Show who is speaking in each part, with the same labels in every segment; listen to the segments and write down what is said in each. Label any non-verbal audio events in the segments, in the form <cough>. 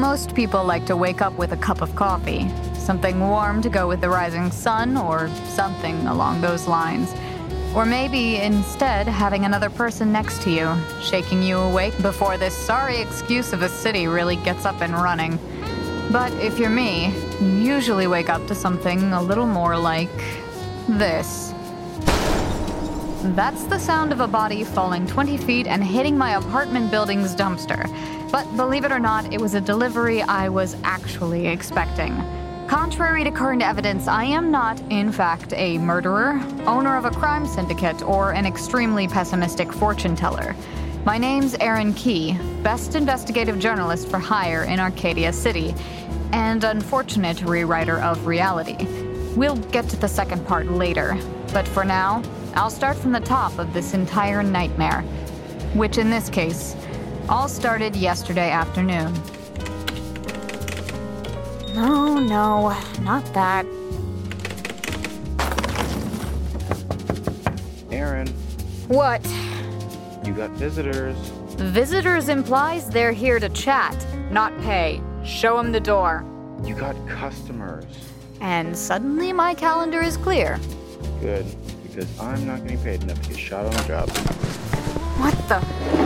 Speaker 1: Most people like to wake up with a cup of coffee, something warm to go with the rising sun, or something along those lines. Or maybe instead having another person next to you, shaking you awake before this sorry excuse of a city really gets up and running. But if you're me, you usually wake up to something a little more like this. That's the sound of a body falling 20 feet and hitting my apartment building's dumpster. But believe it or not, it was a delivery I was actually expecting. Contrary to current evidence, I am not, in fact, a murderer, owner of a crime syndicate, or an extremely pessimistic fortune teller. My name's Arin Key, best investigative journalist for hire in Arcadia City, and unfortunate rewriter of reality. We'll get to the second part later, but for now, I'll start from the top of this entire nightmare, which in this case, all started yesterday afternoon. No, no, not that.
Speaker 2: Arin,
Speaker 1: What?
Speaker 2: you got visitors.
Speaker 1: Visitors implies they're here to chat, not pay. Show them the door.
Speaker 2: You got customers.
Speaker 1: And suddenly my calendar is clear.
Speaker 2: Good, because I'm not getting paid enough to get shot on the job.
Speaker 1: What the?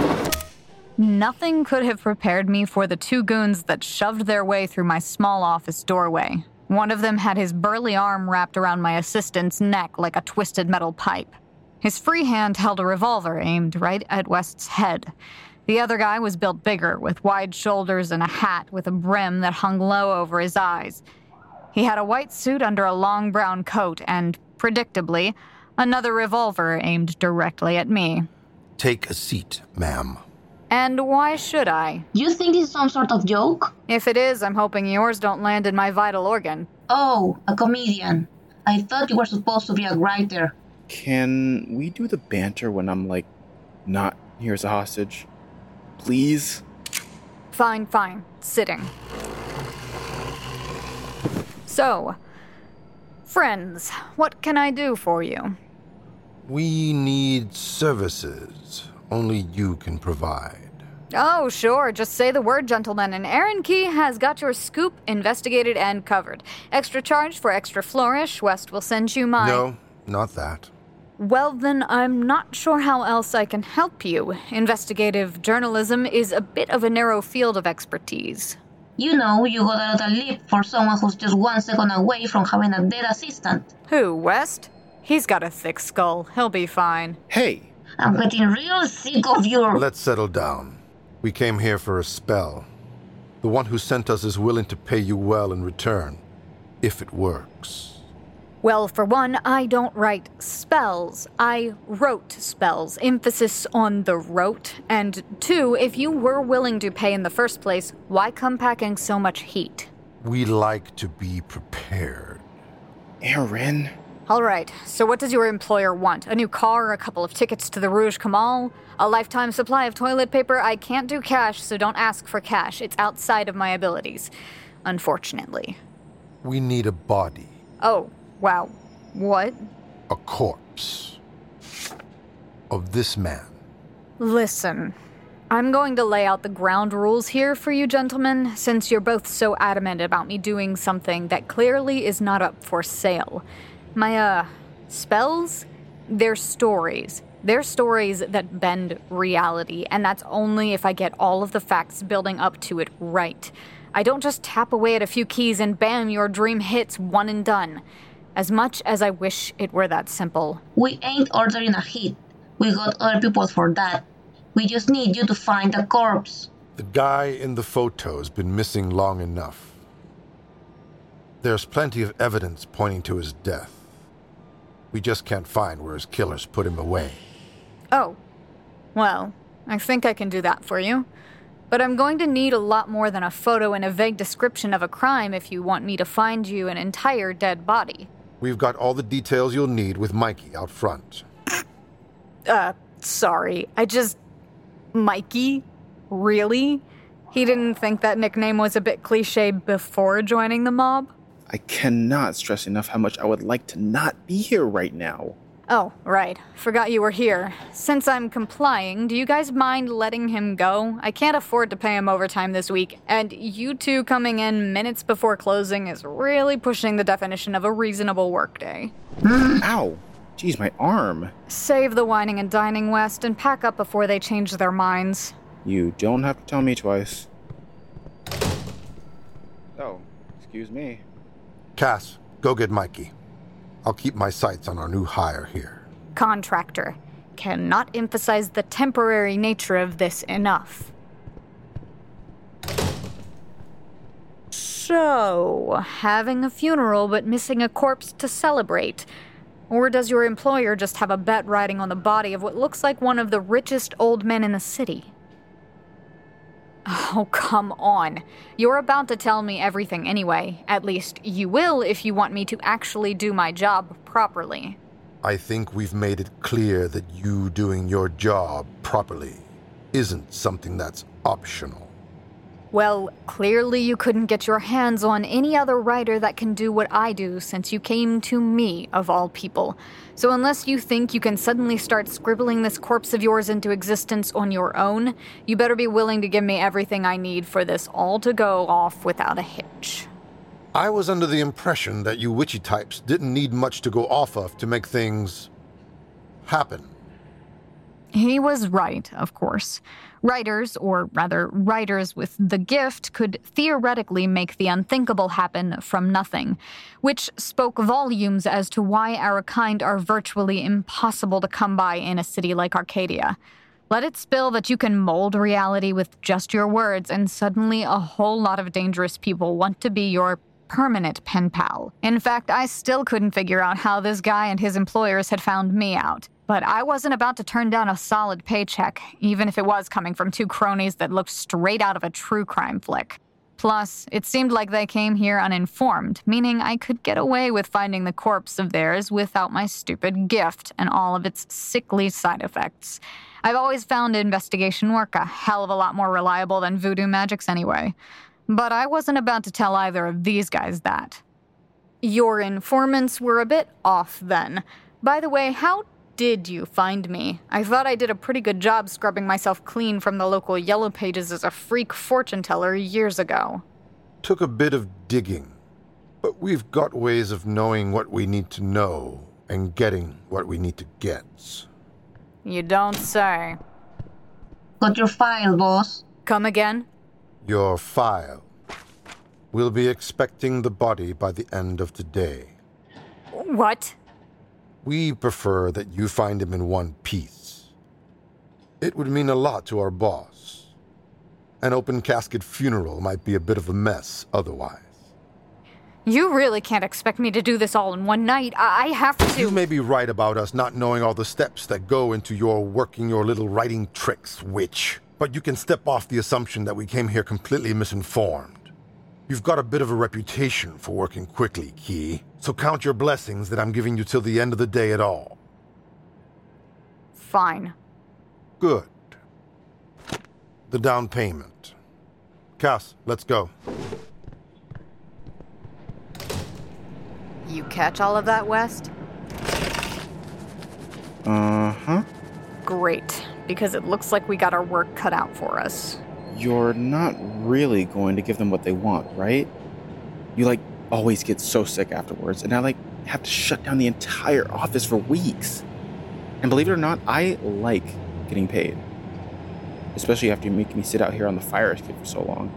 Speaker 1: Nothing could have prepared me for the two goons that shoved their way through my small office doorway. One of them had his burly arm wrapped around my assistant's neck like a twisted metal pipe. His free hand held a revolver aimed right at West's head. The other guy was built bigger, with wide shoulders and a hat with a brim that hung low over his eyes. He had a white suit under a long brown coat and, predictably, another revolver aimed directly at me.
Speaker 3: Take a seat, ma'am.
Speaker 1: And why should I?
Speaker 4: You think this is some sort of joke?
Speaker 1: If it is, I'm hoping yours don't land in my vital organ.
Speaker 4: Oh, a comedian. I thought you were supposed to be a writer.
Speaker 2: Can we do the banter when I'm like not here as a hostage? Please?
Speaker 1: Fine, fine. Sitting. So, friends, what can I do for you?
Speaker 3: We need services only you can provide.
Speaker 1: Oh, sure. Just say the word, gentlemen, and Arin Key has got your scoop investigated and covered. Extra charge for extra flourish. West will send you my.
Speaker 3: No, not that.
Speaker 1: Well, then, I'm not sure how else I can help you. Investigative journalism is a bit of a narrow field of expertise.
Speaker 4: You know, you got a lot of leap for someone who's just one second away from having a dead assistant.
Speaker 1: Who, West? He's got a thick skull. He'll be fine.
Speaker 2: Hey,
Speaker 4: I'm getting real sick of your.
Speaker 3: Let's settle down. We came here for a spell. The one who sent us is willing to pay you well in return, if it works.
Speaker 1: Well, for one, I don't write spells. I wrote spells, emphasis on the wrote. And two, if you were willing to pay in the first place, why come packing so much heat?
Speaker 3: We like to be prepared.
Speaker 2: Arin.
Speaker 1: All right, so what does your employer want? A new car, a couple of tickets to the Rouge Kamal, a lifetime supply of toilet paper? I can't do cash, so don't ask for cash. It's outside of my abilities. Unfortunately.
Speaker 3: We need a body,
Speaker 1: Oh, wow. What?
Speaker 3: a corpse of this man.
Speaker 1: Listen, I'm going to lay out the ground rules here for you gentlemen, since you're both so adamant about me doing something that clearly is not up for sale. My, uh, spells? They're stories. They're stories that bend reality, and that's only if I get all of the facts building up to it right. I don't just tap away at a few keys and bam, your dream hits one and done. As much as I wish it were that simple.
Speaker 4: We ain't ordering a hit. We got other people for that. We just need you to find the corpse.
Speaker 3: The guy in the photo's been missing long enough. There's plenty of evidence pointing to his death. We just can't find where his killers put him away.
Speaker 1: Oh, well, I think I can do that for you. But I'm going to need a lot more than a photo and a vague description of a crime if you want me to find you an entire dead body.
Speaker 3: We've got all the details you'll need with Mikey out front.
Speaker 1: Uh, sorry. I just. Mikey? Really? He didn't think that nickname was a bit cliche before joining the mob?
Speaker 2: I cannot stress enough how much I would like to not be here right now.
Speaker 1: Oh, right. Forgot you were here. Since I'm complying, do you guys mind letting him go? I can't afford to pay him overtime this week, and you two coming in minutes before closing is really pushing the definition of a reasonable workday. <gasps>
Speaker 2: Ow! Jeez, my arm.
Speaker 1: Save the whining and dining, West, and pack up before they change their minds.
Speaker 2: You don't have to tell me twice. Oh, excuse me.
Speaker 3: Cass, go get Mikey. I'll keep my sights on our new hire here.
Speaker 1: Contractor. Cannot emphasize the temporary nature of this enough. So, having a funeral but missing a corpse to celebrate. Or does your employer just have a bet riding on the body of what looks like one of the richest old men in the city? <laughs> Oh, come on. You're about to tell me everything anyway. At least you will if you want me to actually do my job properly.
Speaker 3: I think we've made it clear that you doing your job properly isn't something that's optional.
Speaker 1: Well, clearly you couldn't get your hands on any other writer that can do what I do since you came to me, of all people. So, unless you think you can suddenly start scribbling this corpse of yours into existence on your own, you better be willing to give me everything I need for this all to go off without a hitch.
Speaker 3: I was under the impression that you witchy types didn't need much to go off of to make things happen.
Speaker 1: He was right, of course. Writers, or rather, writers with the gift, could theoretically make the unthinkable happen from nothing, which spoke volumes as to why our kind are virtually impossible to come by in a city like Arcadia. Let it spill that you can mold reality with just your words, and suddenly a whole lot of dangerous people want to be your permanent pen pal. In fact, I still couldn't figure out how this guy and his employers had found me out. But I wasn't about to turn down a solid paycheck, even if it was coming from two cronies that looked straight out of a true crime flick. Plus, it seemed like they came here uninformed, meaning I could get away with finding the corpse of theirs without my stupid gift and all of its sickly side effects. I've always found investigation work a hell of a lot more reliable than voodoo magics anyway. But I wasn't about to tell either of these guys that. Your informants were a bit off then. By the way, how did you find me? I thought I did a pretty good job scrubbing myself clean from the local yellow pages as a freak fortune teller years ago.
Speaker 3: Took a bit of digging, but we've got ways of knowing what we need to know and getting what we need to get.
Speaker 1: You don't say.
Speaker 4: Got your file, boss.
Speaker 1: Come again?
Speaker 3: Your file. We'll be expecting the body by the end of today.
Speaker 1: What?
Speaker 3: We prefer that you find him in one piece. It would mean a lot to our boss. An open casket funeral might be a bit of a mess otherwise.
Speaker 1: You really can't expect me to do this all in one night. I, have to.
Speaker 3: You may be right about us not knowing all the steps that go into your working your little writing tricks, witch. But you can step off the assumption that we came here completely misinformed. You've got a bit of a reputation for working quickly, Key, so count your blessings that I'm giving you till the end of the day at all.
Speaker 1: Fine.
Speaker 3: Good. The down payment. Cass, let's go.
Speaker 1: You catch all of that, West?
Speaker 2: Uh huh.
Speaker 1: Great, because it looks like we got our work cut out for us.
Speaker 2: You're not really going to give them what they want, right? You like always get so sick afterwards, and I like have to shut down the entire office for weeks. And believe it or not, I like getting paid. Especially after you make me sit out here on the fire escape for so long.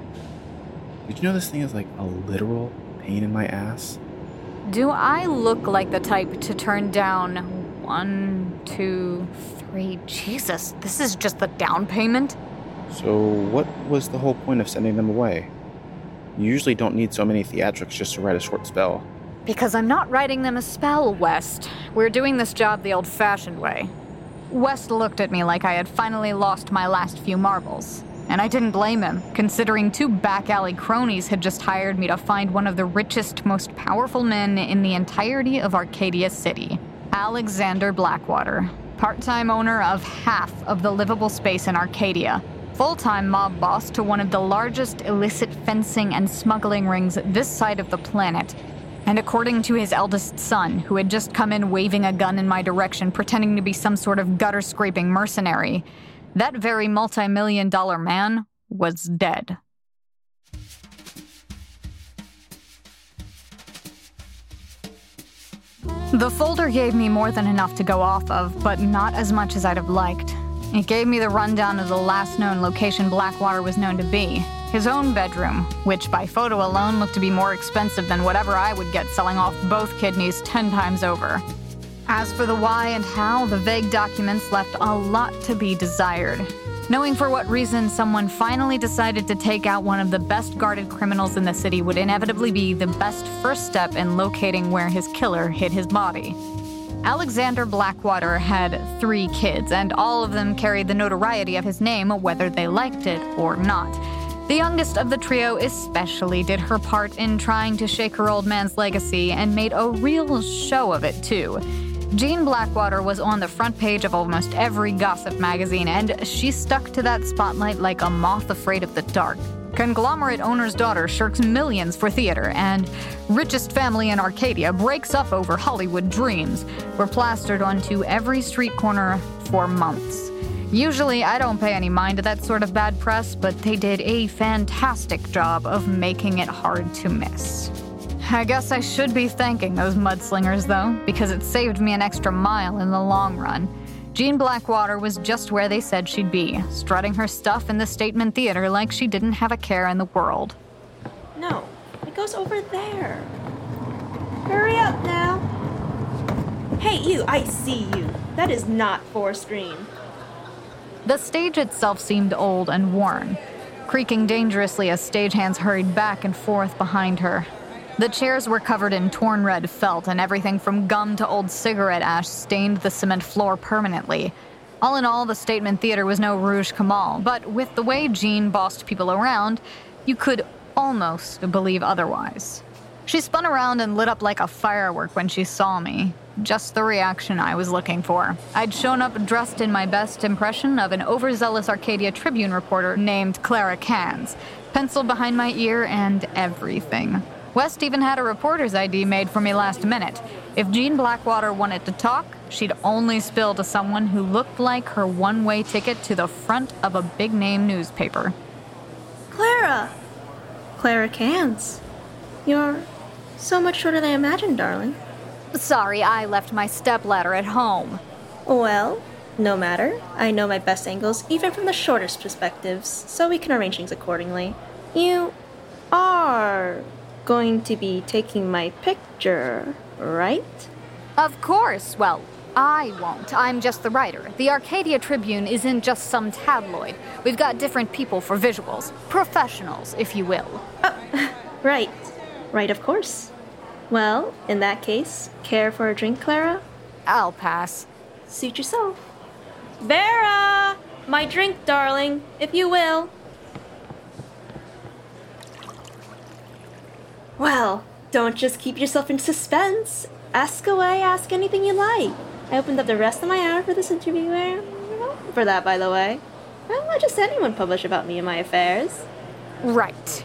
Speaker 2: Did you know this thing is like a literal pain in my ass?
Speaker 1: Do I look like the type to turn down one, two, three? Jesus, this is just the down payment?
Speaker 2: So, what was the whole point of sending them away? You usually don't need so many theatrics just to write a short spell.
Speaker 1: Because I'm not writing them a spell, West. We're doing this job the old fashioned way. West looked at me like I had finally lost my last few marbles. And I didn't blame him, considering two back alley cronies had just hired me to find one of the richest, most powerful men in the entirety of Arcadia City Alexander Blackwater, part time owner of half of the livable space in Arcadia, full time mob boss to one of the largest illicit fencing and smuggling rings this side of the planet, And according to his eldest son, who had just come in waving a gun in my direction, pretending to be some sort of gutter scraping mercenary, that very multi million dollar man was dead. The folder gave me more than enough to go off of, but not as much as I'd have liked. It gave me the rundown of the last known location Blackwater was known to be his own bedroom, which by photo alone looked to be more expensive than whatever I would get selling off both kidneys 10 times over. As for the why and how, the vague documents left a lot to be desired. Knowing for what reason someone finally decided to take out one of the best guarded criminals in the city would inevitably be the best first step in locating where his killer hid his body. Alexander Blackwater had three kids, and all of them carried the notoriety of his name, whether they liked it or not. The youngest of the trio especially did her part in trying to shake her old man's legacy and made a real show of it, too. Jean Blackwater was on the front page of almost every gossip magazine, and she stuck to that spotlight like a moth afraid of the dark. Conglomerate owner's daughter shirks millions for theater, and richest family in Arcadia breaks up over Hollywood dreams were plastered onto every street corner for months. Usually, I don't pay any mind to that sort of bad press, but they did a fantastic job of making it hard to miss. I guess I should be thanking those mudslingers, though, because it saved me an extra mile in the long run. Jean Blackwater was just where they said she'd be, strutting her stuff in the Statement Theater like she didn't have a care in the world.
Speaker 5: No, it goes over there. Hurry up now. Hey, you, I see you. That is not Forest Green.
Speaker 1: The stage itself seemed old and worn, creaking dangerously as stagehands hurried back and forth behind her. The chairs were covered in torn red felt, and everything from gum to old cigarette ash stained the cement floor permanently. All in all, the Statement Theater was no Rouge Kamal, but with the way Jean bossed people around, you could almost believe otherwise. She spun around and lit up like a firework when she saw me. Just the reaction I was looking for. I'd shown up dressed in my best impression of an overzealous Arcadia Tribune reporter named Clara Cans, pencil behind my ear and everything. West even had a reporter's ID made for me last minute. If Jean Blackwater wanted to talk, she'd only spill to someone who looked like her one way ticket to the front of a big name newspaper.
Speaker 5: Clara! Clara Cans. You're so much shorter than I imagined, darling.
Speaker 1: Sorry, I left my stepladder at home.
Speaker 5: Well, no matter. I know my best angles, even from the shortest perspectives, so we can arrange things accordingly. You are going to be taking my picture, right?
Speaker 1: Of course. Well, I won't. I'm just the writer. The Arcadia Tribune isn't just some tabloid. We've got different people for visuals. Professionals, if you will.
Speaker 5: Uh, <laughs> right. Right, of course. Well, in that case, care for a drink, Clara?
Speaker 1: I'll pass.
Speaker 5: Suit yourself. Vera! My drink, darling, if you will. Well, don't just keep yourself in suspense. Ask away, ask anything you like. I opened up the rest of my hour for this interview, for that, by the way. I don't let just anyone publish about me and my affairs.
Speaker 1: Right.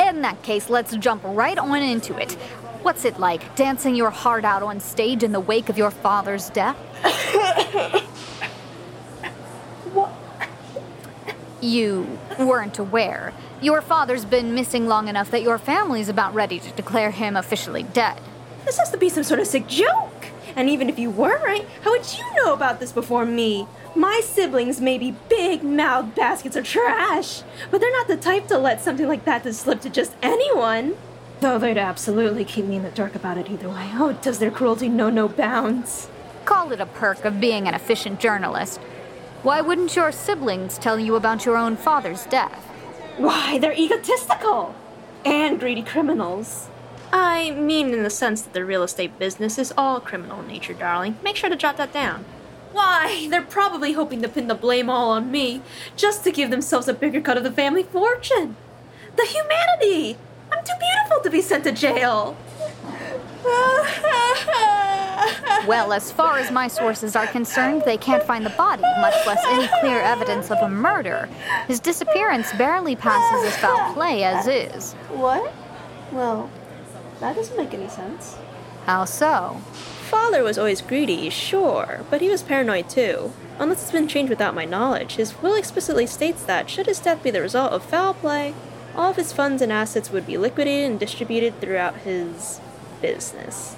Speaker 1: In that case, let's jump right on into it. What's it like, dancing your heart out on stage in the wake of your father's death?
Speaker 5: what? <laughs>
Speaker 1: You weren't aware. Your father's been missing long enough that your family's about ready to declare him officially dead.
Speaker 5: This has to be some sort of sick joke. And even if you weren't, how would you know about this before me? My siblings may be big mouthed baskets of trash, but they're not the type to let something like that to slip to just anyone. Though they'd absolutely keep me in the dark about it either way. Oh, does their cruelty know no bounds?
Speaker 1: Call it a perk of being an efficient journalist. Why wouldn't your siblings tell you about your own father's death?
Speaker 5: Why, they're egotistical and greedy criminals. I mean, in the sense that the real estate business is all criminal in nature, darling. Make sure to jot that down. Why, they're probably hoping to pin the blame all on me, just to give themselves a bigger cut of the family fortune. The humanity! I'm too beautiful to be sent to jail. <laughs>
Speaker 1: well, as far as my sources are concerned, they can't find the body, much less any clear evidence of a murder. His disappearance barely passes as foul play as is.
Speaker 5: What? Well, That doesn't make any sense.
Speaker 1: How so?
Speaker 5: Father was always greedy, sure, but he was paranoid too. Unless it's been changed without my knowledge, his will explicitly states that, should his death be the result of foul play, all of his funds and assets would be liquidated and distributed throughout his business.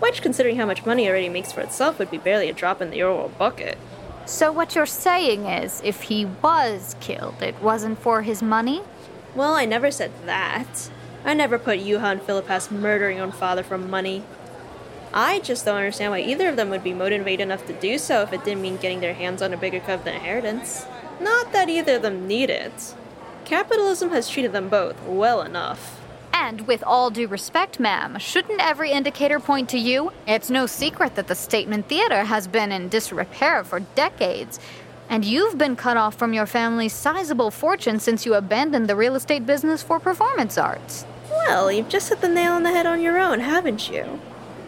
Speaker 5: Which, considering how much money it already makes for itself, would be barely a drop in the overall bucket.
Speaker 1: So, what you're saying is, if he was killed, it wasn't for his money?
Speaker 5: Well, I never said that. I never put Yuha and Philip as murdering your father for money. I just don't understand why either of them would be motivated enough to do so if it didn't mean getting their hands on a bigger cut of the inheritance. Not that either of them need it. Capitalism has treated them both well enough.
Speaker 1: And with all due respect, ma'am, shouldn't every indicator point to you? It's no secret that the Statement Theater has been in disrepair for decades. And you've been cut off from your family's sizable fortune since you abandoned the real estate business for performance arts.
Speaker 5: Well, you've just hit the nail on the head on your own, haven't you?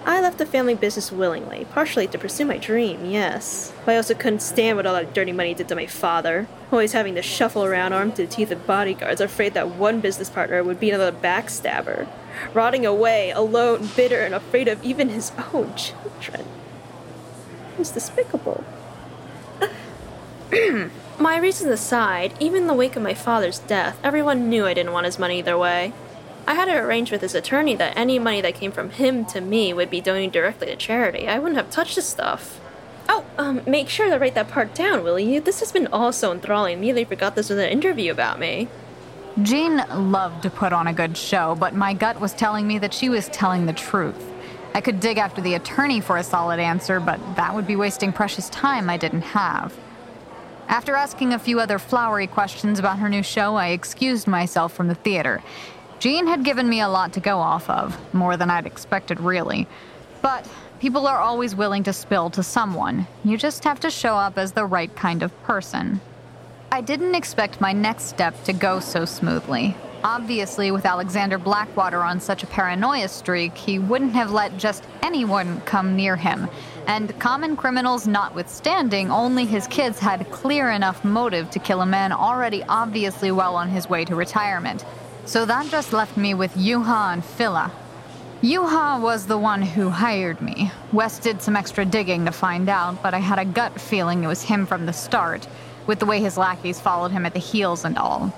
Speaker 5: I left the family business willingly, partially to pursue my dream, yes. But I also couldn't stand what all that dirty money did to my father. Always having to shuffle around armed to the teeth of bodyguards, afraid that one business partner would be another backstabber. Rotting away, alone, bitter, and afraid of even his own children. It was despicable. <clears throat> my reasons aside, even in the wake of my father's death, everyone knew I didn't want his money either way. I had to arrange with his attorney that any money that came from him to me would be donated directly to charity. I wouldn't have touched his stuff. Oh, um, make sure to write that part down, will you? This has been all so enthralling. Immediately forgot this was an interview about me.
Speaker 1: Jean loved to put on a good show, but my gut was telling me that she was telling the truth. I could dig after the attorney for a solid answer, but that would be wasting precious time I didn't have. After asking a few other flowery questions about her new show, I excused myself from the theater. Jean had given me a lot to go off of, more than I'd expected, really. But people are always willing to spill to someone. You just have to show up as the right kind of person. I didn't expect my next step to go so smoothly. Obviously, with Alexander Blackwater on such a paranoia streak, he wouldn't have let just anyone come near him. And common criminals notwithstanding, only his kids had clear enough motive to kill a man already obviously well on his way to retirement. So that just left me with Yuha and Phila. Yuha was the one who hired me. West did some extra digging to find out, but I had a gut feeling it was him from the start, with the way his lackeys followed him at the heels and all.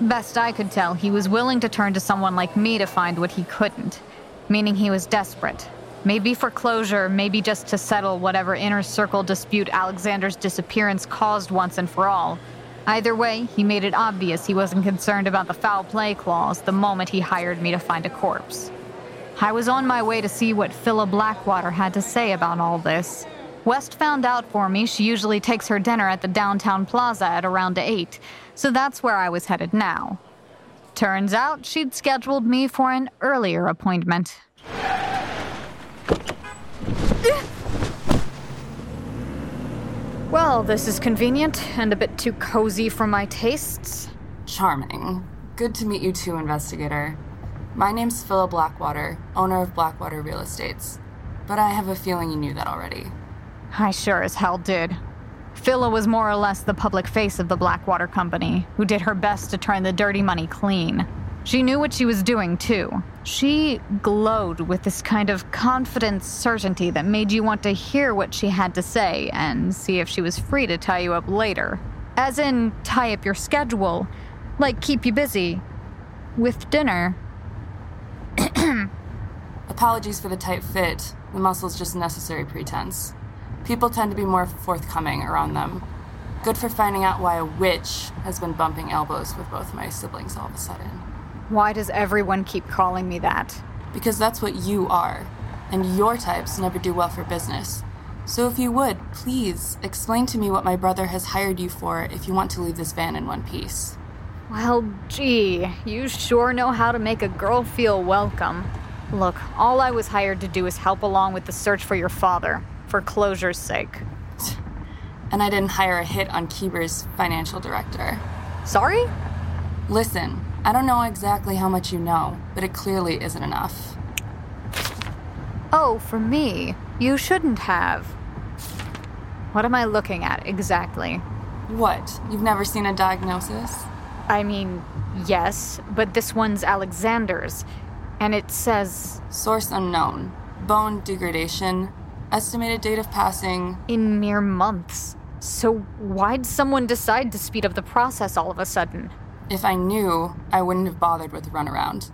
Speaker 1: Best I could tell, he was willing to turn to someone like me to find what he couldn't, meaning he was desperate. Maybe for closure, maybe just to settle whatever inner circle dispute Alexander's disappearance caused once and for all. Either way, he made it obvious he wasn't concerned about the foul play clause the moment he hired me to find a corpse. I was on my way to see what Phila Blackwater had to say about all this. West found out for me she usually takes her dinner at the downtown plaza at around 8, so that's where I was headed now. Turns out she'd scheduled me for an earlier appointment. Well, this is convenient and a bit too cozy for my tastes.
Speaker 6: Charming. Good to meet you too, investigator. My name's Phila Blackwater, owner of Blackwater Real Estates. But I have a feeling you knew that already.
Speaker 1: I sure as hell did. Phila was more or less the public face of the Blackwater Company, who did her best to turn the dirty money clean. She knew what she was doing, too. She glowed with this kind of confident certainty that made you want to hear what she had to say and see if she was free to tie you up later. As in, tie up your schedule, like keep you busy. With dinner. <clears throat>
Speaker 6: Apologies for the tight fit. The muscle's just necessary pretense. People tend to be more forthcoming around them. Good for finding out why a witch has been bumping elbows with both my siblings all of a sudden.
Speaker 1: Why does everyone keep calling me that?
Speaker 6: Because that's what you are, and your types never do well for business. So if you would, please explain to me what my brother has hired you for if you want to leave this van in one piece.
Speaker 1: Well, gee, you sure know how to make a girl feel welcome. Look, all I was hired to do is help along with the search for your father, for closure's sake. <sighs>
Speaker 6: And I didn't hire a hit on Keeber's financial director.
Speaker 1: Sorry?
Speaker 6: Listen, I don't know exactly how much you know, but it clearly isn't enough.
Speaker 1: Oh, for me, you shouldn't have. What am I looking at exactly?
Speaker 6: What? You've never seen a diagnosis?
Speaker 1: I mean, yes, but this one's Alexander's. And it says
Speaker 6: Source unknown. Bone degradation. Estimated date of passing.
Speaker 1: in mere months. So why'd someone decide to speed up the process all of a sudden?
Speaker 6: If I knew, I wouldn't have bothered with the runaround.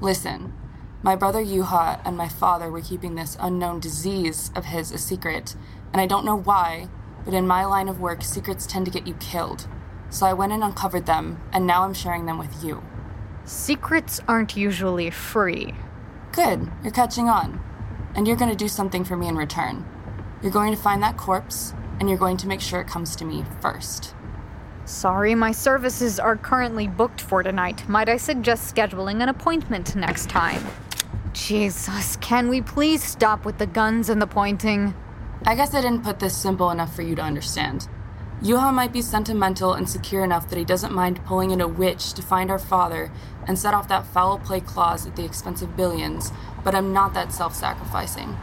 Speaker 6: Listen, my brother Yuha and my father were keeping this unknown disease of his a secret, and I don't know why, but in my line of work, secrets tend to get you killed. So I went and uncovered them, and now I'm sharing them with you.
Speaker 1: Secrets aren't usually free.
Speaker 6: Good, you're catching on. And you're going to do something for me in return. You're going to find that corpse, and you're going to make sure it comes to me first.
Speaker 1: Sorry, my services are currently booked for tonight. Might I suggest scheduling an appointment next time? Jesus, can we please stop with the guns and the pointing?
Speaker 6: I guess I didn't put this simple enough for you to understand. Yuha might be sentimental and secure enough that he doesn't mind pulling in a witch to find our father and set off that foul play clause at the expense of billions, but I'm not that self sacrificing.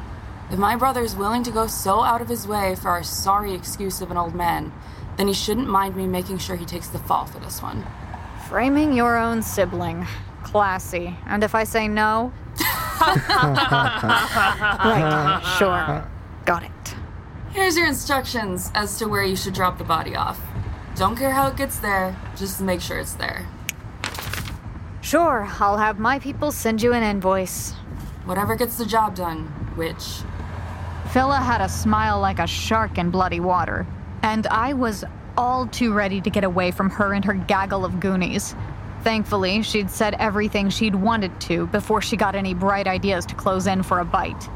Speaker 6: If my brother is willing to go so out of his way for our sorry excuse of an old man, then he shouldn't mind me making sure he takes the fall for this one.
Speaker 1: Framing your own sibling. Classy. And if I say no? <laughs> right, sure. Got it.
Speaker 6: Here's your instructions as to where you should drop the body off. Don't care how it gets there, just make sure it's there.
Speaker 1: Sure, I'll have my people send you an invoice.
Speaker 6: Whatever gets the job done, which
Speaker 1: Phila had a smile like a shark in bloody water, and I was all too ready to get away from her and her gaggle of goonies. Thankfully, she'd said everything she'd wanted to before she got any bright ideas to close in for a bite.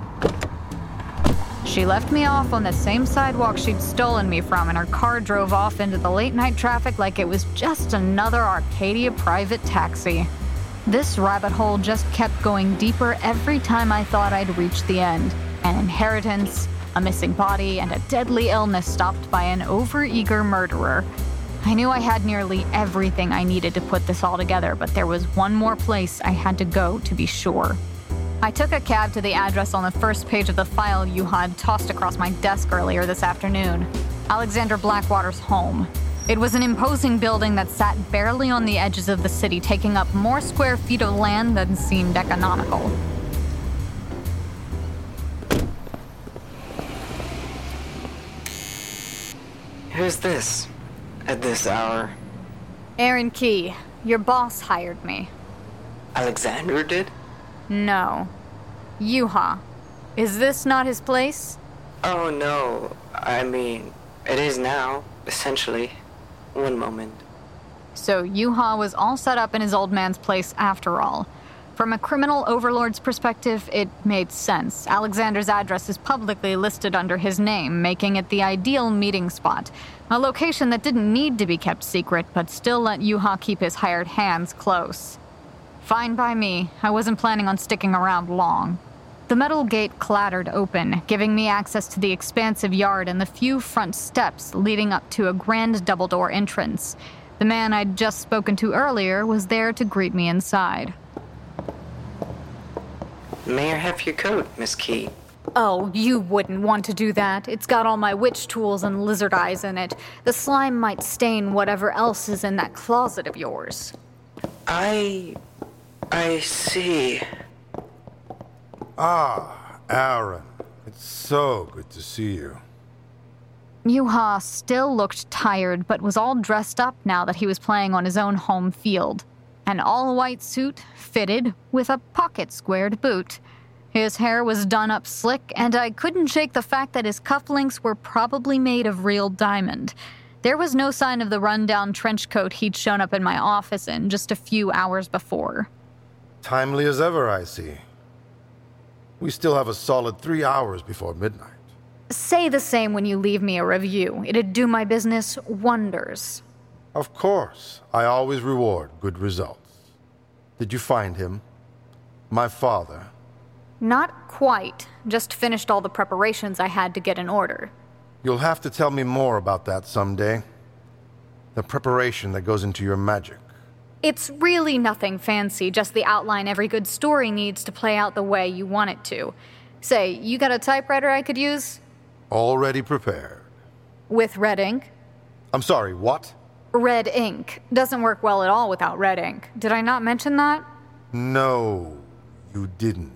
Speaker 1: She left me off on the same sidewalk she'd stolen me from, and her car drove off into the late night traffic like it was just another Arcadia private taxi. This rabbit hole just kept going deeper every time I thought I'd reached the end. An inheritance, a missing body, and a deadly illness stopped by an overeager murderer. I knew I had nearly everything I needed to put this all together, but there was one more place I had to go to be sure. I took a cab to the address on the first page of the file you had tossed across my desk earlier this afternoon Alexander Blackwater's home. It was an imposing building that sat barely on the edges of the city, taking up more square feet of land than seemed economical.
Speaker 7: Who's this? At this hour?
Speaker 1: Arin Key, your boss hired me.
Speaker 7: Alexander did?
Speaker 1: No. Yuha. Is this not his place?
Speaker 7: Oh no. I mean, it is now, essentially. One moment.
Speaker 1: So Yuha was all set up in his old man's place after all. From a criminal overlord's perspective, it made sense. Alexander's address is publicly listed under his name, making it the ideal meeting spot. A location that didn't need to be kept secret, but still let Yuha keep his hired hands close. Fine by me. I wasn't planning on sticking around long. The metal gate clattered open, giving me access to the expansive yard and the few front steps leading up to a grand double door entrance. The man I'd just spoken to earlier was there to greet me inside.
Speaker 7: May I have your coat, Miss Key?
Speaker 1: Oh, you wouldn't want to do that. It's got all my witch tools and lizard eyes in it. The slime might stain whatever else is in that closet of yours.
Speaker 7: I. I see.
Speaker 3: Ah, Arin. It's so good to see you.
Speaker 1: Yuha still looked tired, but was all dressed up now that he was playing on his own home field. An all white suit, fitted, with a pocket squared boot. His hair was done up slick, and I couldn't shake the fact that his cufflinks were probably made of real diamond. There was no sign of the rundown trench coat he'd shown up in my office in just a few hours before.
Speaker 3: Timely as ever, I see. We still have a solid three hours before midnight.
Speaker 1: Say the same when you leave me a review. It'd do my business wonders.
Speaker 3: Of course, I always reward good results. Did you find him? My father.
Speaker 1: Not quite. Just finished all the preparations I had to get in order.
Speaker 3: You'll have to tell me more about that someday. The preparation that goes into your magic.
Speaker 1: It's really nothing fancy, just the outline every good story needs to play out the way you want it to. Say, you got a typewriter I could use?
Speaker 3: Already prepared.
Speaker 1: With red ink?
Speaker 3: I'm sorry, what?
Speaker 1: Red ink. Doesn't work well at all without red ink. Did I not mention that?
Speaker 3: No, You didn't.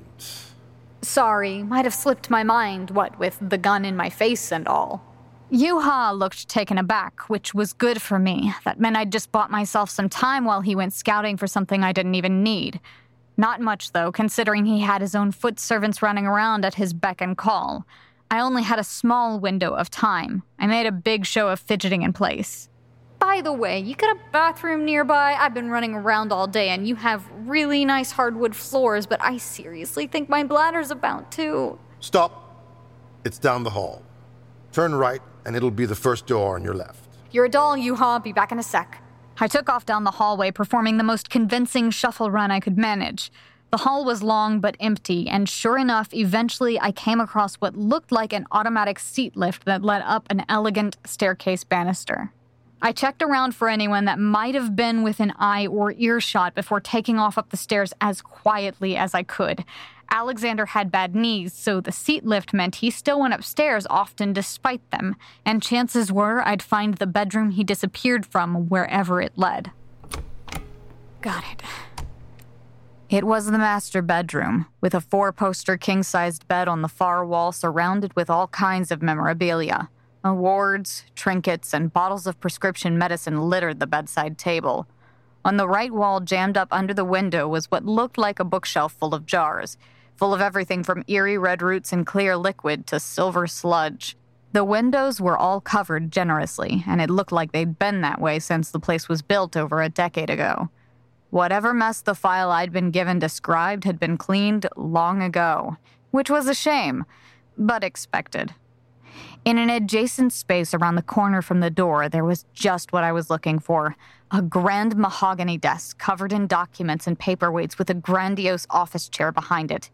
Speaker 1: Sorry, might have slipped my mind, what with the gun in my face and all. Yuha looked taken aback, which was good for me. That meant I'd just bought myself some time while he went scouting for something I didn't even need. Not much, though, considering he had his own foot servants running around at his beck and call. I only had a small window of time. I made a big show of fidgeting in place. By the way, you got a bathroom nearby? I've been running around all day and you have really nice hardwood floors, but I seriously think my bladder's about to.
Speaker 3: Stop. It's down the hall. Turn right, and it'll be the first door on your left.
Speaker 1: You're a doll, Yuha. Be back in a sec. I took off down the hallway, performing the most convincing shuffle run I could manage. The hall was long but empty, and sure enough, eventually I came across what looked like an automatic seat lift that led up an elegant staircase banister. I checked around for anyone that might have been within eye or earshot before taking off up the stairs as quietly as I could. Alexander had bad knees, so the seat lift meant he still went upstairs often despite them, and chances were I'd find the bedroom he disappeared from wherever it led. Got it. It was the master bedroom, with a four poster king sized bed on the far wall surrounded with all kinds of memorabilia. Awards, trinkets, and bottles of prescription medicine littered the bedside table. On the right wall, jammed up under the window, was what looked like a bookshelf full of jars, full of everything from eerie red roots and clear liquid to silver sludge. The windows were all covered generously, and it looked like they'd been that way since the place was built over a decade ago. Whatever mess the file I'd been given described had been cleaned long ago, which was a shame, but expected. In an adjacent space around the corner from the door, there was just what I was looking for a grand mahogany desk covered in documents and paperweights with a grandiose office chair behind it.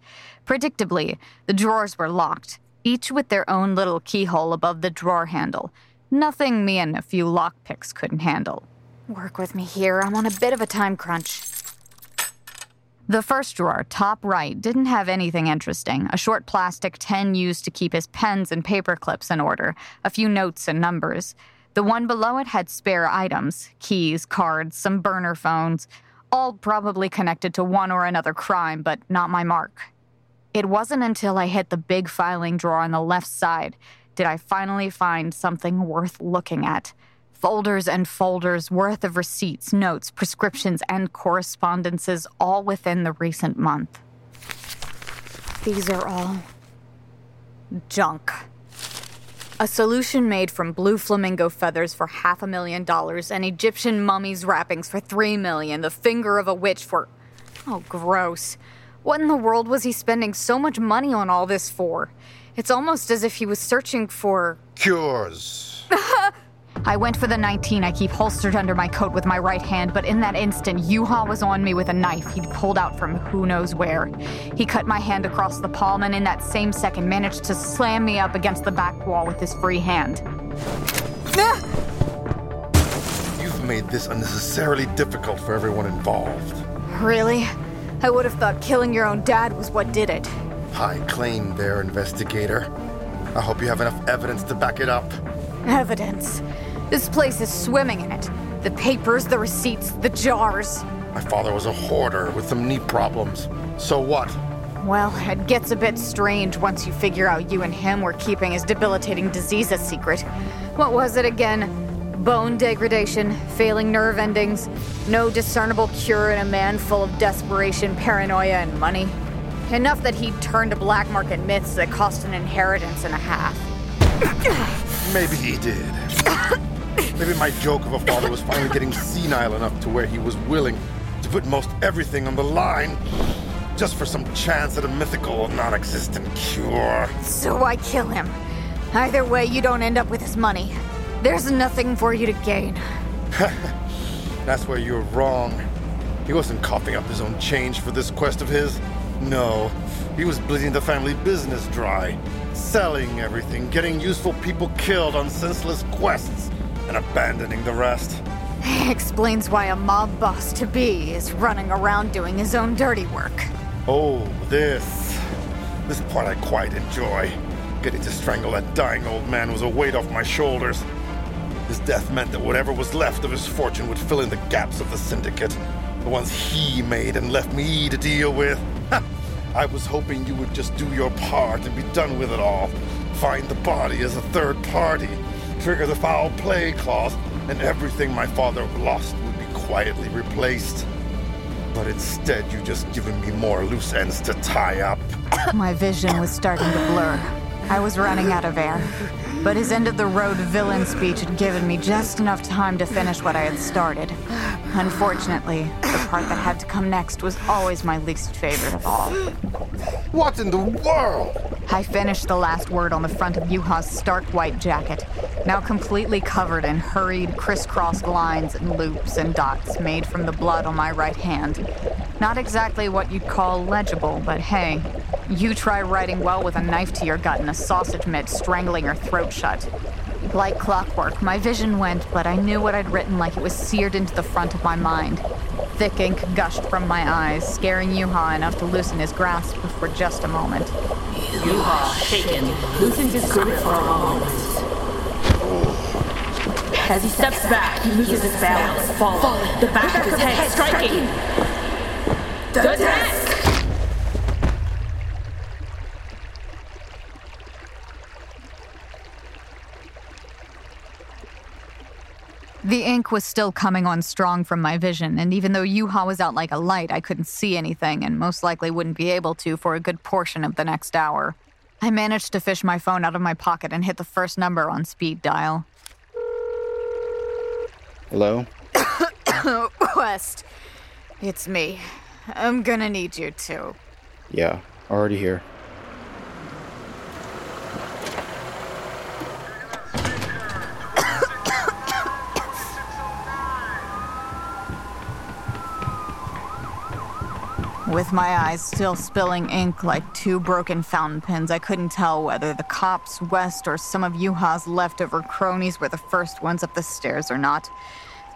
Speaker 1: Predictably, the drawers were locked, each with their own little keyhole above the drawer handle. Nothing me and a few lockpicks couldn't handle. Work with me here, I'm on a bit of a time crunch. The first drawer, top right, didn't have anything interesting. A short plastic tin used to keep his pens and paper clips in order, a few notes and numbers. The one below it had spare items keys, cards, some burner phones, all probably connected to one or another crime, but not my mark. It wasn't until I hit the big filing drawer on the left side did I finally find something worth looking at folders and folders worth of receipts, notes, prescriptions, and correspondences, all within the recent month. These are all junk. A solution made from blue flamingo feathers for half a million dollars, an Egyptian mummy's wrappings for three million, the finger of a witch for. Oh, gross. What in the world was he spending so much money on all this for? It's almost as if he was searching for.
Speaker 3: Cures. <laughs>
Speaker 1: I went for the 19 I keep holstered under my coat with my right hand, but in that instant, Yuha was on me with a knife he'd pulled out from who knows where. He cut my hand across the palm and in that same second managed to slam me up against the back wall with his free hand. <sighs>
Speaker 3: You've made this unnecessarily difficult for everyone involved.
Speaker 1: Really? I would have thought killing your own dad was what did it.
Speaker 3: High claim there, investigator. I hope you have enough evidence to back it up.
Speaker 1: Evidence. This place is swimming in it. The papers, the receipts, the jars.
Speaker 3: My father was a hoarder with some knee problems. So what?
Speaker 1: Well, it gets a bit strange once you figure out you and him were keeping his debilitating disease a secret. What was it again? Bone degradation, failing nerve endings, no discernible cure in a man full of desperation, paranoia, and money. Enough that he'd turn to black market myths that cost an inheritance and a half.
Speaker 3: Maybe he did. Maybe my joke of a father was finally getting senile enough to where he was willing to put most everything on the line just for some chance at a mythical, non existent cure.
Speaker 1: So I kill him. Either way, you don't end up with his money. There's nothing for you to gain. <laughs>
Speaker 3: That's where you're wrong. He wasn't coughing up his own change for this quest of his. No, he was bleeding the family business dry, selling everything, getting useful people killed on senseless quests, and abandoning the rest. <sighs>
Speaker 1: Explains why a mob boss to be is running around doing his own dirty work.
Speaker 3: Oh, this. This part I quite enjoy. Getting to strangle that dying old man was a weight off my shoulders. His death meant that whatever was left of his fortune would fill in the gaps of the syndicate. The ones he made and left me to deal with. Ha! I was hoping you would just do your part and be done with it all. Find the body as a third party, trigger the foul play clause, and everything my father lost would be quietly replaced. But instead, you've just given me more loose ends to tie up. <coughs>
Speaker 1: My vision was starting to blur. I was running out of air. But his end of the road villain speech had given me just enough time to finish what I had started. Unfortunately, the part that had to come next was always my least favorite of all.
Speaker 3: What in the world?
Speaker 1: I finished the last word on the front of Yuha's stark white jacket, now completely covered in hurried, crisscrossed lines and loops and dots made from the blood on my right hand. Not exactly what you'd call legible, but hey, you try writing well with a knife to your gut and a sausage mitt strangling your throat shut. Like clockwork, my vision went, but I knew what I'd written like it was seared into the front of my mind. Thick ink gushed from my eyes, scaring Yuha enough to loosen his grasp for just a moment.
Speaker 8: Yuha, shaken, loosens his grip for a moment. As he steps back, he loses his balance, falling, the back of his head striking. The desk!
Speaker 1: The ink was still coming on strong from my vision, and even though Yuha was out like a light, I couldn't see anything and most likely wouldn't be able to for a good portion of the next hour. I managed to fish my phone out of my pocket and hit the first number on speed dial.
Speaker 2: Hello? <coughs>
Speaker 1: West, it's me. I'm gonna need you too.
Speaker 2: Yeah, already here.
Speaker 1: My eyes still spilling ink like two broken fountain pens, I couldn't tell whether the cops, West, or some of Yuha's leftover cronies were the first ones up the stairs or not.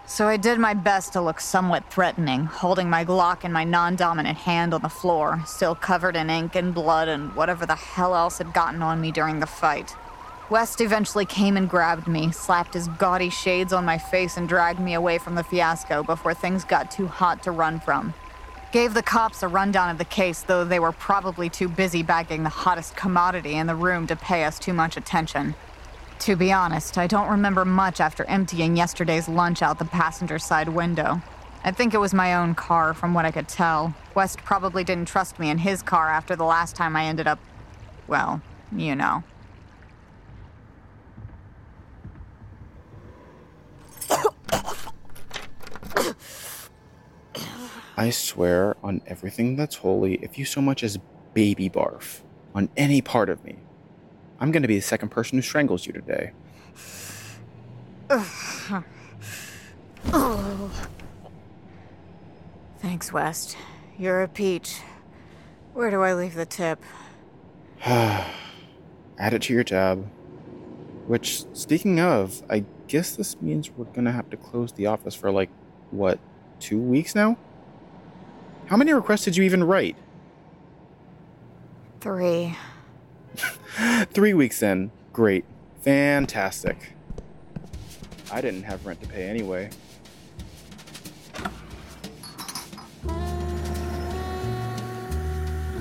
Speaker 1: So I did my best to look somewhat threatening, holding my Glock in my non dominant hand on the floor, still covered in ink and blood and whatever the hell else had gotten on me during the fight. West eventually came and grabbed me, slapped his gaudy shades on my face, and dragged me away from the fiasco before things got too hot to run from. Gave the cops a rundown of the case, though they were probably too busy bagging the hottest commodity in the room to pay us too much attention. To be honest, I don't remember much after emptying yesterday's lunch out the passenger side window. I think it was my own car, from what I could tell. West probably didn't trust me in his car after the last time I ended up. well, you know.
Speaker 2: I swear on everything that's holy, if you so much as baby barf on any part of me, I'm gonna be the second person who strangles you today. <sighs>
Speaker 1: Thanks, West. You're a peach. Where do I leave the tip? <sighs>
Speaker 2: Add it to your tab. Which, speaking of, I guess this means we're gonna have to close the office for like, what, two weeks now? How many requests did you even write?
Speaker 1: Three. <laughs>
Speaker 2: Three weeks in. Great. Fantastic. I didn't have rent to pay anyway.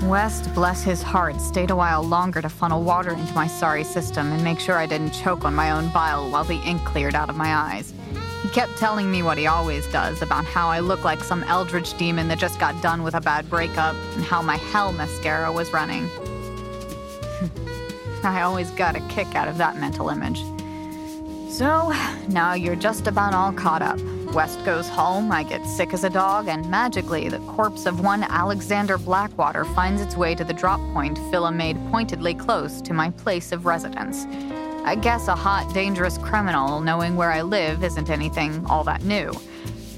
Speaker 1: West, bless his heart, stayed a while longer to funnel water into my sorry system and make sure I didn't choke on my own bile while the ink cleared out of my eyes. He kept telling me what he always does about how I look like some eldritch demon that just got done with a bad breakup and how my hell mascara was running. <laughs> I always got a kick out of that mental image. So, now you're just about all caught up. West goes home, I get sick as a dog, and magically, the corpse of one Alexander Blackwater finds its way to the drop point Phila made pointedly close to my place of residence. I guess a hot, dangerous criminal knowing where I live isn't anything all that new.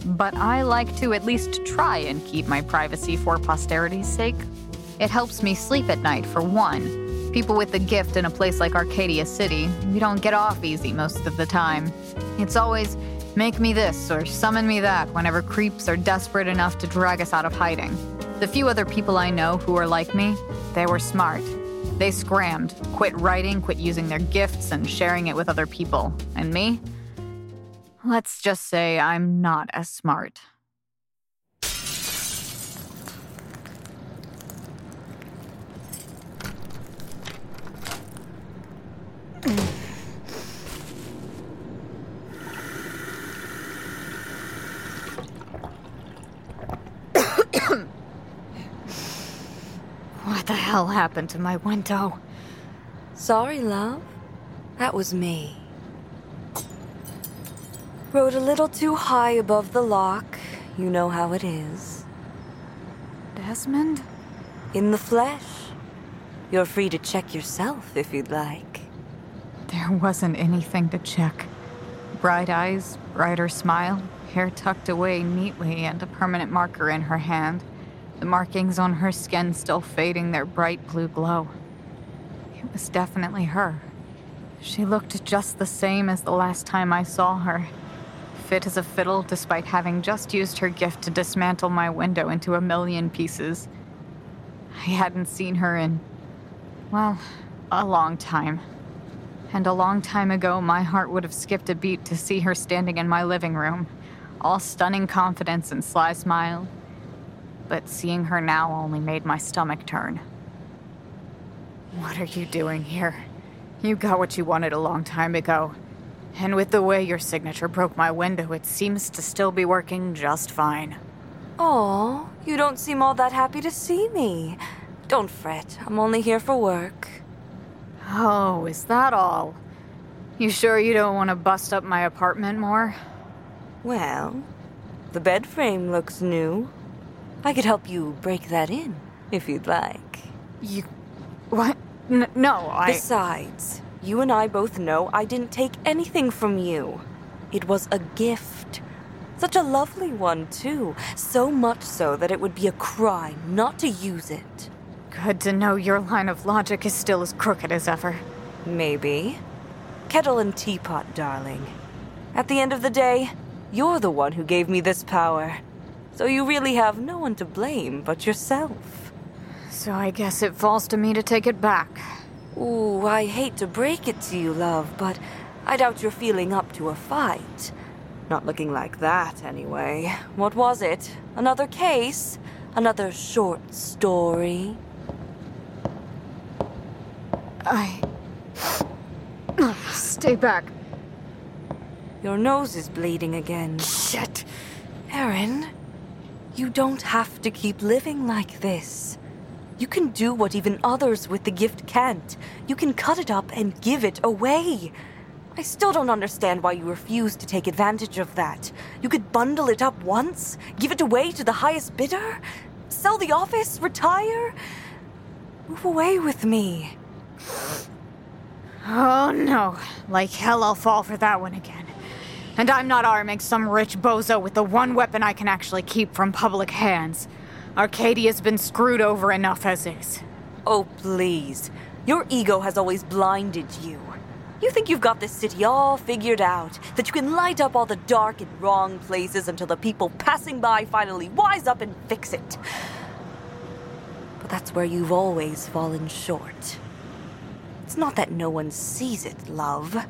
Speaker 1: But I like to at least try and keep my privacy for posterity's sake. It helps me sleep at night, for one. People with the gift in a place like Arcadia City, we don't get off easy most of the time. It's always, make me this or summon me that whenever creeps are desperate enough to drag us out of hiding. The few other people I know who are like me, they were smart. They scrammed, quit writing, quit using their gifts and sharing it with other people. And me? Let's just say I'm not as smart. Hell happened to my window?
Speaker 9: Sorry, love. That was me. Rode a little too high above the lock. You know how it is.
Speaker 1: Desmond?
Speaker 9: In the flesh. You're free to check yourself if you'd like.
Speaker 1: There wasn't anything to check. Bright eyes, brighter smile, hair tucked away neatly, and a permanent marker in her hand. The markings on her skin still fading their bright blue glow. It was definitely her. She looked just the same as the last time I saw her. Fit as a fiddle, despite having just used her gift to dismantle my window into a million pieces. I hadn't seen her in, well, a long time. And a long time ago, my heart would have skipped a beat to see her standing in my living room, all stunning confidence and sly smile. But seeing her now only made my stomach turn. What are you doing here? You got what you wanted a long time ago. And with the way your signature broke my window, it seems to still be working just fine.
Speaker 9: Oh, you don't seem all that happy to see me. Don't fret, I'm only here for work.
Speaker 1: Oh, is that all? You sure you don't want to bust up my apartment more?
Speaker 9: Well, the bed frame looks new. I could help you break that in, if you'd like.
Speaker 1: You. What? N- no, I.
Speaker 9: Besides, you and I both know I didn't take anything from you. It was a gift. Such a lovely one, too. So much so that it would be a crime not to use it.
Speaker 1: Good to know your line of logic is still as crooked as ever.
Speaker 9: Maybe. Kettle and teapot, darling. At the end of the day, you're the one who gave me this power. So you really have no one to blame but yourself.
Speaker 1: So I guess it falls to me to take it back.
Speaker 9: Ooh, I hate to break it to you, love, but I doubt you're feeling up to a fight. Not looking like that, anyway. What was it? Another case? Another short story?
Speaker 1: I. Stay back.
Speaker 9: Your nose is bleeding again.
Speaker 1: Shit.
Speaker 9: Arin, you don't have to keep living like this. You can do what even others with the gift can't. You can cut it up and give it away. I still don't understand why you refuse to take advantage of that. You could bundle it up once, give it away to the highest bidder, sell the office, retire. Move away with me.
Speaker 1: Oh no. Like hell I'll fall for that one again. And I'm not arming some rich bozo with the one weapon I can actually keep from public hands. Arcadia's been screwed over enough as is.
Speaker 9: Oh, please. Your ego has always blinded you. You think you've got this city all figured out, that you can light up all the dark and wrong places until the people passing by finally wise up and fix it. But that's where you've always fallen short. It's not that no one sees it, love.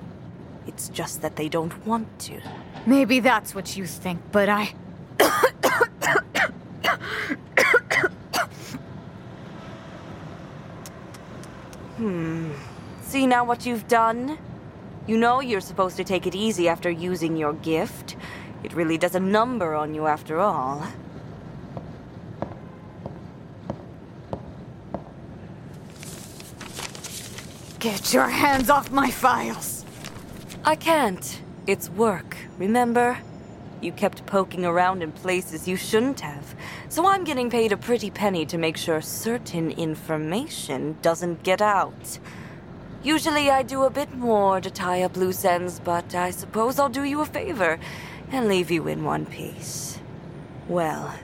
Speaker 9: It's just that they don't want to.
Speaker 1: Maybe that's what you think, but I.
Speaker 9: Hmm. See now what you've done? You know you're supposed to take it easy after using your gift. It really does a number on you after all.
Speaker 1: Get your hands off my files!
Speaker 9: I can't. It's work, remember? You kept poking around in places you shouldn't have, so I'm getting paid a pretty penny to make sure certain information doesn't get out. Usually I do a bit more to tie up loose ends, but I suppose I'll do you a favor and leave you in one piece. Well,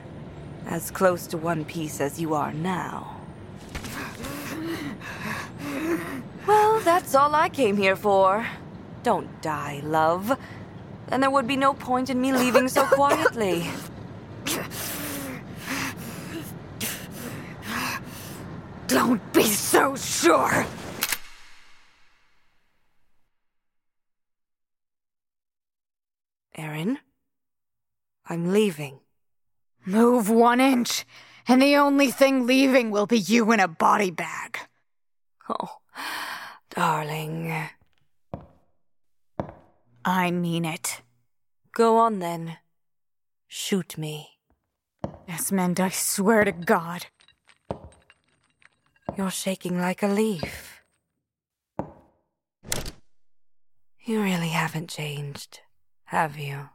Speaker 9: as close to one piece as you are now. Well, that's all I came here for. Don't die, love. Then there would be no point in me leaving so quietly.
Speaker 1: Don't be so sure!
Speaker 9: Arin, I'm leaving.
Speaker 1: Move one inch, and the only thing leaving will be you in a body bag.
Speaker 9: Oh, darling.
Speaker 1: I mean it.
Speaker 9: Go on then. Shoot me.
Speaker 1: Desmond, I swear to God.
Speaker 9: You're shaking like a leaf. You really haven't changed, have you?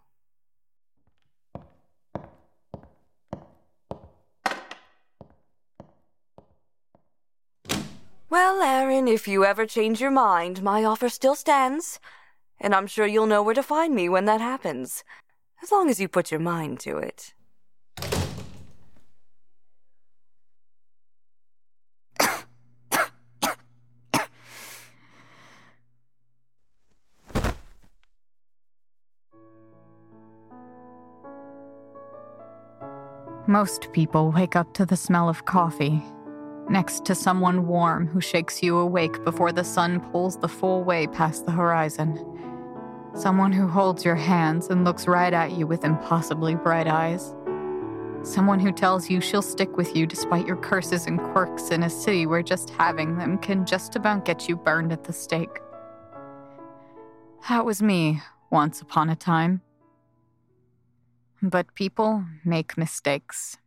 Speaker 9: Well, Arin, if you ever change your mind, my offer still stands. And I'm sure you'll know where to find me when that happens. As long as you put your mind to it.
Speaker 1: Most people wake up to the smell of coffee, next to someone warm who shakes you awake before the sun pulls the full way past the horizon. Someone who holds your hands and looks right at you with impossibly bright eyes. Someone who tells you she'll stick with you despite your curses and quirks in a city where just having them can just about get you burned at the stake. That was me, once upon a time. But people make mistakes.